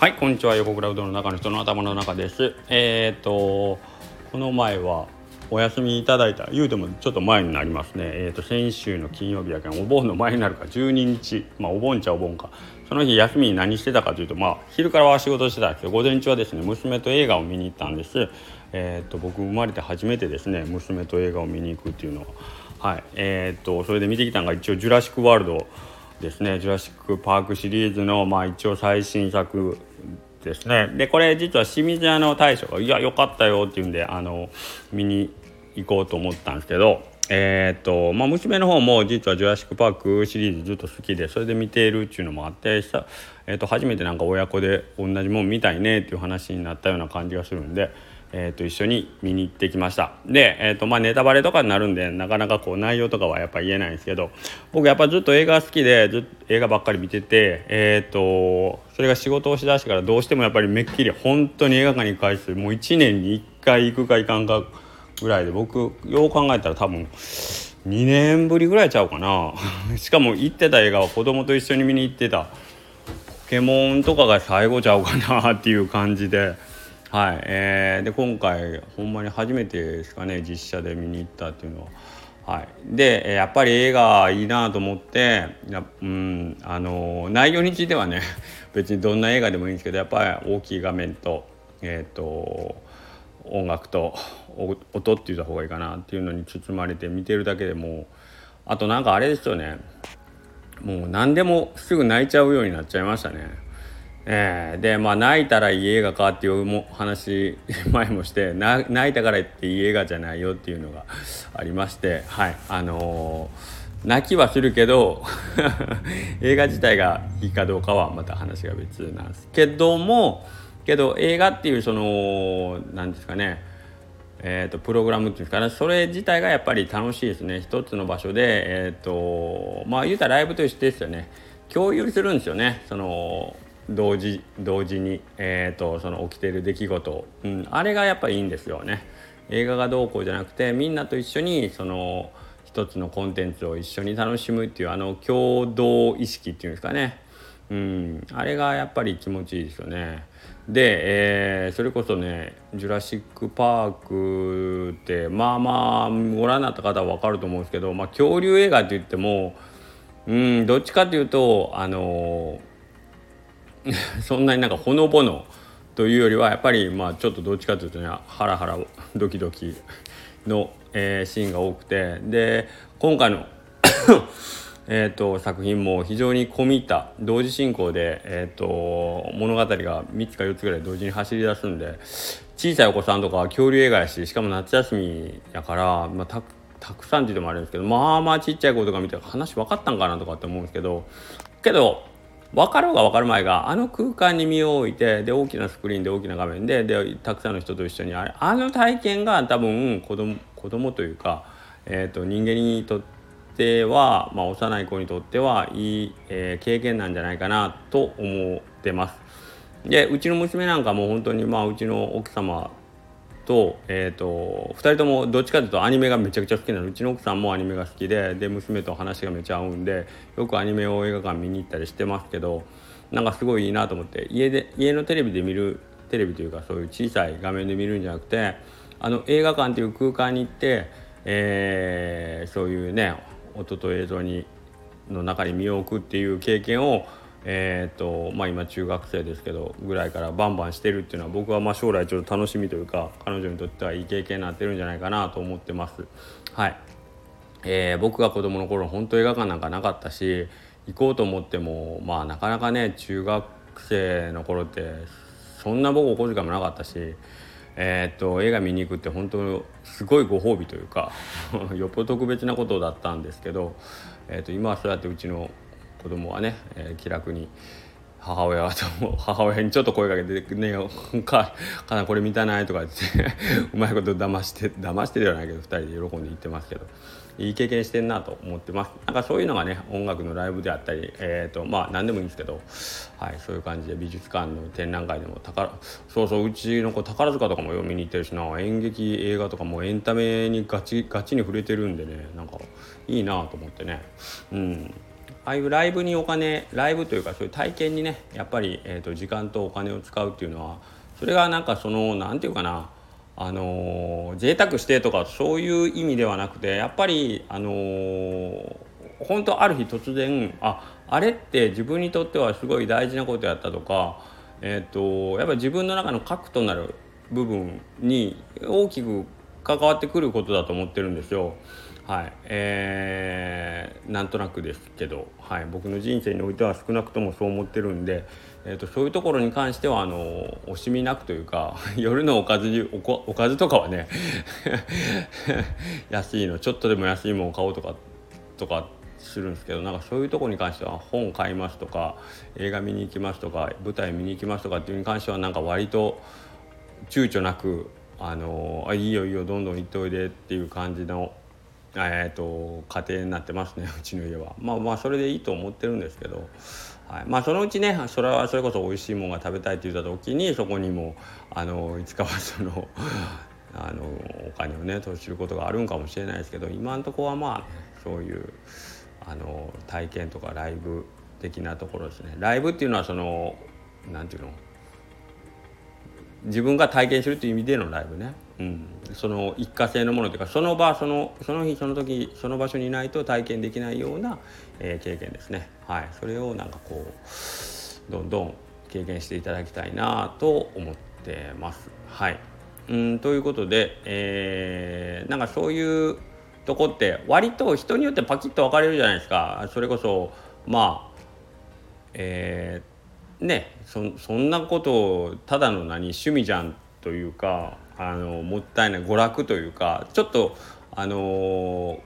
はいこんにちは。横クラウドの中の人の頭の中です。えっ、とこの前はお休みいただいた。言うてもちょっと前になりますね。えっ、と先週の金曜日やけんお盆の前になるか。12日。まあお盆ちゃお盆か。その日休みに何してたかというとまあ昼からは仕事してたんですけど午前中はですね娘と映画を見に行ったんです。えっ、と僕生まれて初めてですね娘と映画を見に行くっていうのは。はい。えっ、とそれで見てきたのが一応「ジュラシック・ワールド」ですね「ジュラシック・パーク」シリーズの、まあ、一応最新作ですね。でこれ実は清水屋の大将が「いやよかったよ」って言うんであの見に行こうと思ったんですけどえー、っとまあ、娘の方も実は「ジュラシック・パーク」シリーズずっと好きでそれで見ているっていうのもあってえー、っと初めてなんか親子で同じもん見たいねっていう話になったような感じがするんでえー、と一緒に見に行ってきました。で、えーとまあ、ネタバレとかになるんでなかなかこう内容とかはやっぱ言えないんですけど僕やっぱずっと映画好きでず映画ばっかり見てて、えーと、それが仕事をしだしてからどうしてもやっぱりめっきり本当に映画館に返すもう1年に1回行くか行かんかぐらいで僕よう考えたら多分2年ぶりぐらいちゃうかな。しかも行ってた映画は子供と一緒に見に行ってた「ポケモン」とかが最後ちゃうかなっていう感じで。はい、えー、で今回ほんまに初めてですかね実写で見に行ったっていうのは。はい、でやっぱり映画いいなと思ってうんあの内容についてはね 別にどんな映画でもいいんですけどやっぱり大きい画面と,、えーと、音楽と音って言った方がいいかなっていうのに包まれて見てるだけでもあとなんかあれですよねもう何でもすぐ泣いちゃうようになっちゃいましたね。えー、でまあ泣いたらいい映画かっていうも話 前もして泣いたからっていい映画じゃないよっていうのがありましてはい。あのー、泣きはするけど 映画自体がいいかどうかはまた話が別なんですけどもけど映画っていうその何ですかねえーと、プログラムっていうかねそれ自体がやっぱり楽しいですね。一つの場所でえっ、ー、とまあ言うたらライブとしてですよね。共有するんですよね。その同時同時に、えーと、その起きてる出来事、うん、あれがやっぱいいんですよね。映画がどうこうじゃなくてみんなと一緒にその一つのコンテンツを一緒に楽しむっていうあの共同意識っていうんですかね、うん、あれがやっぱり気持ちいいですよね。で、えー、それこそね「ジュラシック・パーク」ってまあまあご覧になった方は分かると思うんですけど、まあ、恐竜映画って言っても、うん、どっちかっていうとあの そんなになんかほのぼのというよりはやっぱりまあちょっとどっちかというとねハラハラドキドキの、えー、シーンが多くて。で今回の えーと、作品も非常に込み入った同時進行で、えーと、物語が3つか4つぐらい同時に走り出すんで小さいお子さんとか恐竜映画やししかも夏休みやから、まあ、たたくさんっていうのもあるんですけどまあまあちっちゃい子とか見て話分かったんかなとかって思うんですけどけど分かろうが分かる前があの空間に身を置いてで大きなスクリーンで大きな画面ででたくさんの人と一緒にあれあの体験が多分子供子供というか、えーと、人間にとっては、まあ、幼い子にとってはいい、えー、経験なんじゃないかなと思ってます。でうちの娘なんかも本当にまあうちの奥様と,、えーと、2人ともどっちかというとアニメがめちゃくちゃ好きなの。うちの奥さんもアニメが好きでで娘と話がめちゃ合うんでよくアニメを映画館見に行ったりしてますけどなんかすごいいいなと思って家で家のテレビで見るテレビというかそういう小さい画面で見るんじゃなくてあの映画館という空間に行って、えー、そういうね音と映像にの中に身を置くっていう経験をえーとまあ、今中学生ですけどぐらいからバンバンしてるっていうのは僕はまあ将来ちょっと楽しみというか彼女にとってはいい経験になってるんじゃないかなと思ってます。はいえー、僕が子供の頃本当映画館なんかなかったし行こうと思ってもまあなかなかね中学生の頃ってそんな僕お小遣いもなかったし、えー、っと映画見に行くって本当すごいご褒美というか よっぽど特別なことだったんですけど、えー、っと今はそうやってうちの子供はね、えー、気楽に母親は 母親にちょっと声かけて「ねえかかなこれ見たない?」とか言って うまいこと騙して騙してではないけど2人で喜んで言ってますけどいい経験してんなと思ってますなんかそういうのがね音楽のライブであったりえっ、ー、とまあ何でもいいんですけど、はい、そういう感じで美術館の展覧会でも宝そうそううちの子宝塚とかも読みに行ってるしな演劇映画とかもエンタメにガチガチに触れてるんでねなんかいいなと思ってねうんああいうライブにお金ライブというかそういう体験にねやっぱり、えーと、時間とお金を使うっていうのはそれがなんかその何て言うかなあの贅沢してとかそういう意味ではなくてやっぱりあのー、本当ある日突然ああれって自分にとってはすごい大事なことやったとか、えーと、やっぱり自分の中の核となる部分に大きく関わってくることだと思ってるんですよ。はい。えー、なんとなくですけど、はい、僕の人生においては少なくともそう思ってるんで、えーと、そういうところに関してはあの惜しみなくというか 夜のおかずおこおかずとかはね 安いのちょっとでも安いものを買おうとかとかするんですけどなんかそういうとこに関しては本買いますとか映画見に行きますとか舞台見に行きますとかっていうに関してはなんか割と躊躇なくあのあいいよいいよどんどん行っておいでっていう感じのえーと、家庭になってますね うちの家は。まあまあそれでいいと思ってるんですけど、はい、まあそのうちねそれはそれこそ美味しいものが食べたいって言った時にそこにもあのいつかはその あのお金をね投資することがあるんかもしれないですけど今のところはまあ、そういうあの体験とかライブ的なところですね。ライブっていうのはその何て言うの自分が体験するという意味でのライブね、うん、その一過性のものというかその場そのその日その時その場所にいないと体験できないような、えー、経験ですね、はい、それをなんかこうどんどん経験していただきたいなと思ってます。はい、うんということで、えー、なんかそういうとこって割と人によってパキッと分かれるじゃないですか。それこそまあえーねそそんなことをただの何趣味じゃんというかあのもったいない娯楽というかちょっとあの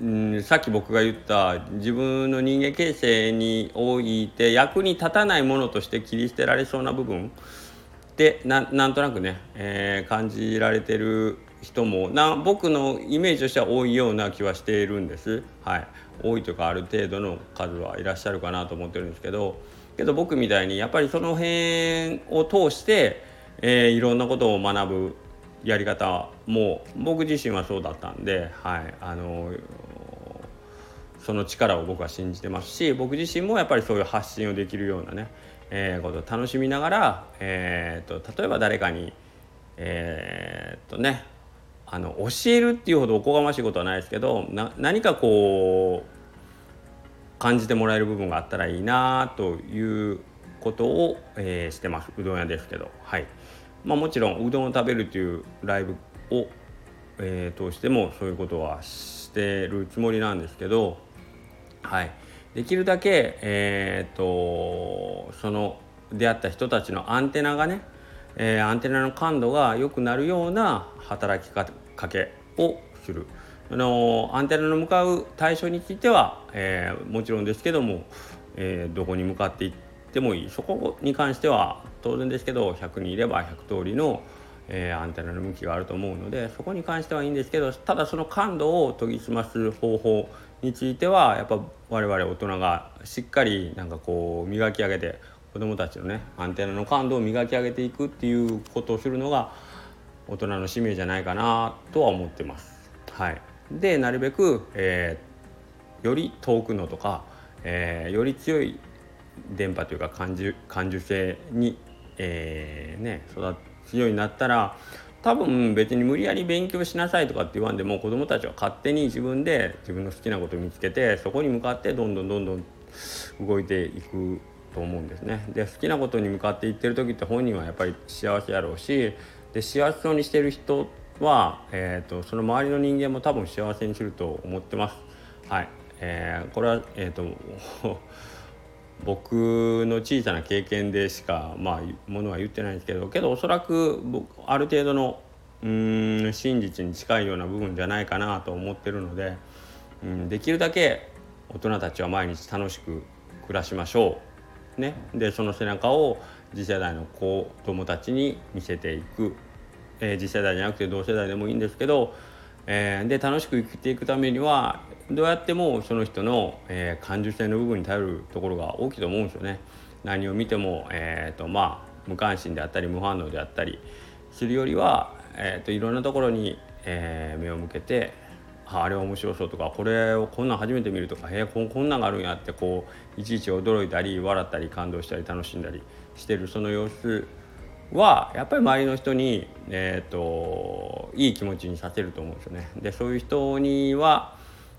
うんさっき僕が言った自分の人間形成において役に立たないものとして切り捨てられそうな部分でなんとなくね、えー、感じられてる人もな僕のイメージとしては多いような気はしているんです。はい、多いとかある程度の数はいらっしゃるかなと思ってるんですけどけど僕みたいにやっぱりその辺を通して、えー、いろんなことを学ぶやり方も僕自身はそうだったんで、はい、あのその力を僕は信じてますし僕自身もやっぱりそういう発信をできるようなね、えー、ことを楽しみながら、えーと、例えば誰かにえー、とねあの教えるっていうほどおこがましいことはないですけど何かこう感じてもらえる部分があったらいいなということを、えー、してます。うどん屋ですけど。はい。まあもちろんうどんを食べるというライブを、えー、通してもそういうことはしてるつもりなんですけどはいできるだけえっ、とその出会った人たちのアンテナがねえー、アンテナの感度が良くなるような働きかけをする。あのアンテナの向かう対象については、えー、もちろんですけども、えー、どこに向かっていってもいいそこに関しては当然ですけど100人いれば100通りの、えー、アンテナの向きがあると思うのでそこに関してはいいんですけどただその感度を研ぎ澄ます方法についてはやっぱ我々大人がしっかりなんかこう磨き上げて子どもたちのねアンテナの感度を磨き上げていくっていうことをするのが大人の使命じゃないかなとは思ってます。はい、でなるべく、えー、より遠くのとか、えー、より強い電波というか感受感受性に、えー、ね、育つようになったら多分別に無理やり勉強しなさいとかって言わんでも子どもたちは勝手に自分で自分の好きなことを見つけてそこに向かってどんどんどんどん動いていくと思うんですね。で好きなことに向かっていってる時って本人はやっぱり幸せやろうしで幸せそうにしてる人は、えーと、その周りの人間も多分幸せにすると思ってます。はいえー、これは、えーと、僕の小さな経験でしかまあものは言ってないんですけどけどおそらく僕ある程度のうん真実に近いような部分じゃないかなと思ってるので、うん、できるだけ大人たちは毎日楽しく暮らしましょう。ね、でその背中を次世代の子供たちに見せていく、えー、次世代じゃなくて同世代でもいいんですけど、えー、で楽しく生きていくためにはどうやってもその人の、えー、感受性の部分に頼るところが大きいと思うんですよね。何を見ても、えーとまあ、無関心であったり無反応であったりするよりは、えーと、いろんなところに、えー、目を向けてああれは面白そうとかこれをこんなん初めて見るとかへえここんなんがあるんやってこういちいち驚いたり笑ったり感動したり楽しんだりしてるその様子はやっぱり周りの人に、えーと、いい気持ちにさせると思うんですよね。でそういう人には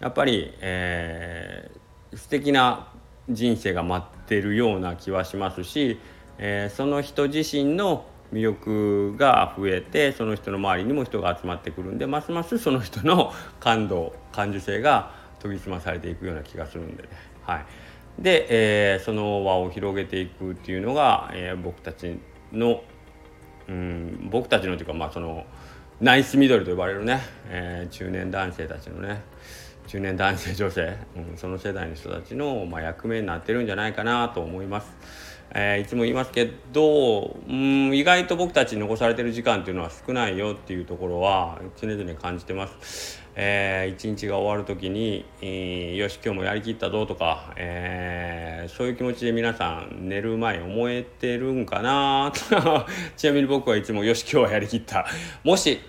やっぱり、えー、素敵な人生が待ってるような気はしますし、えー、その人自身の魅力が増えてその人の周りにも人が集まってくるんでますますその人の感動感受性が研ぎ澄まされていくような気がするんでね。はい、で、えー、その輪を広げていくっていうのが、えー、僕たちのうん僕たちのというかまあそのナイスミドルと呼ばれるね、えー、中年男性たちのね中年男性女性、うん、その世代の人たちの、まあ、役目になってるんじゃないかなと思います。えー、いつも言いますけどうん意外と僕たち残されてる時間っていうのは少ないよっていうところは常々感じてます。えー、一日が終わる時に、えー、よし今日もやりきったぞとか、えー、そういう気持ちで皆さん寝る前思えてるんかな ちなみに僕はいつもよし今日はやりきったもし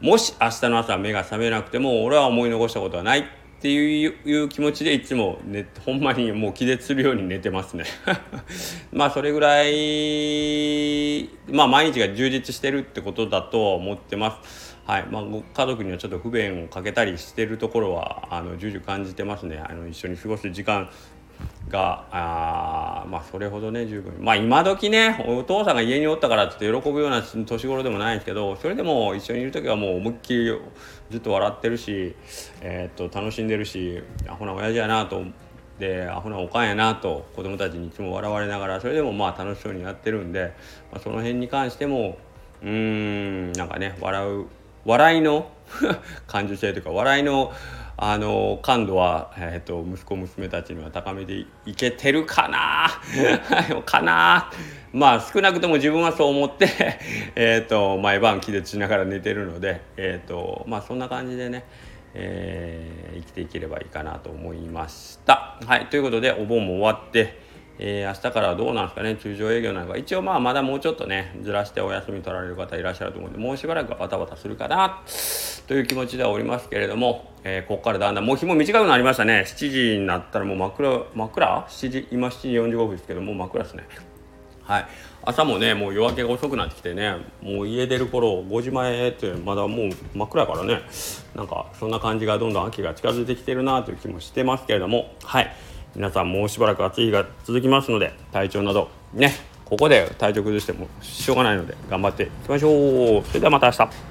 もし明日の朝目が覚めなくても俺は思い残したことはないっていう気持ちでいつも、ね、ほんまにもう気絶するように寝てますね。まあそれぐらいまあ毎日が充実してるってことだと思ってます。はい。まあ、家族にはちょっと不便をかけたりしてるところはあの重々感じてますね。あの一緒に過ごす時間があまあそれほどね十分。まあ今時ねお父さんが家におったからって喜ぶような年頃でもないんですけどそれでも一緒にいる時はもう思いっきりずっと笑ってるし、えー、っと楽しんでるしアホな親父やなとでアホなおかんやなと子供たちにいつも笑われながらそれでもまあ楽しそうにやってるんで、まあ、その辺に関してもうーんなんかね笑う笑いの感受性というか笑いのあの感度は、えーと、息子娘たちには高めていけてるかな かなまあ少なくとも自分はそう思って えと毎晩気絶しながら寝てるので、えーとまあ、そんな感じでね、えー、生きていければいいかなと思いました。はいということでお盆も終わってえー、明日からどうなんですかね通常営業なのか。一応まあまだもうちょっとねずらしてお休み取られる方いらっしゃると思うんでもうしばらくはバタバタするかなという気持ちではおりますけれども、えー、ここからだんだんもう日も短くなりましたね。7時になったらもう真っ暗真っ暗7時今7時45分ですけどもう真っ暗ですね。はい。朝もねもう夜明けが遅くなってきてねもう家出る頃5時前ってまだもう真っ暗からね。なんかそんな感じがどんどん秋が近づいてきてるなという気もしてますけれども。はい。皆さんもうしばらく暑い日が続きますので体調などねここで体調崩してもしょうがないので頑張っていきましょう。それではまた明日。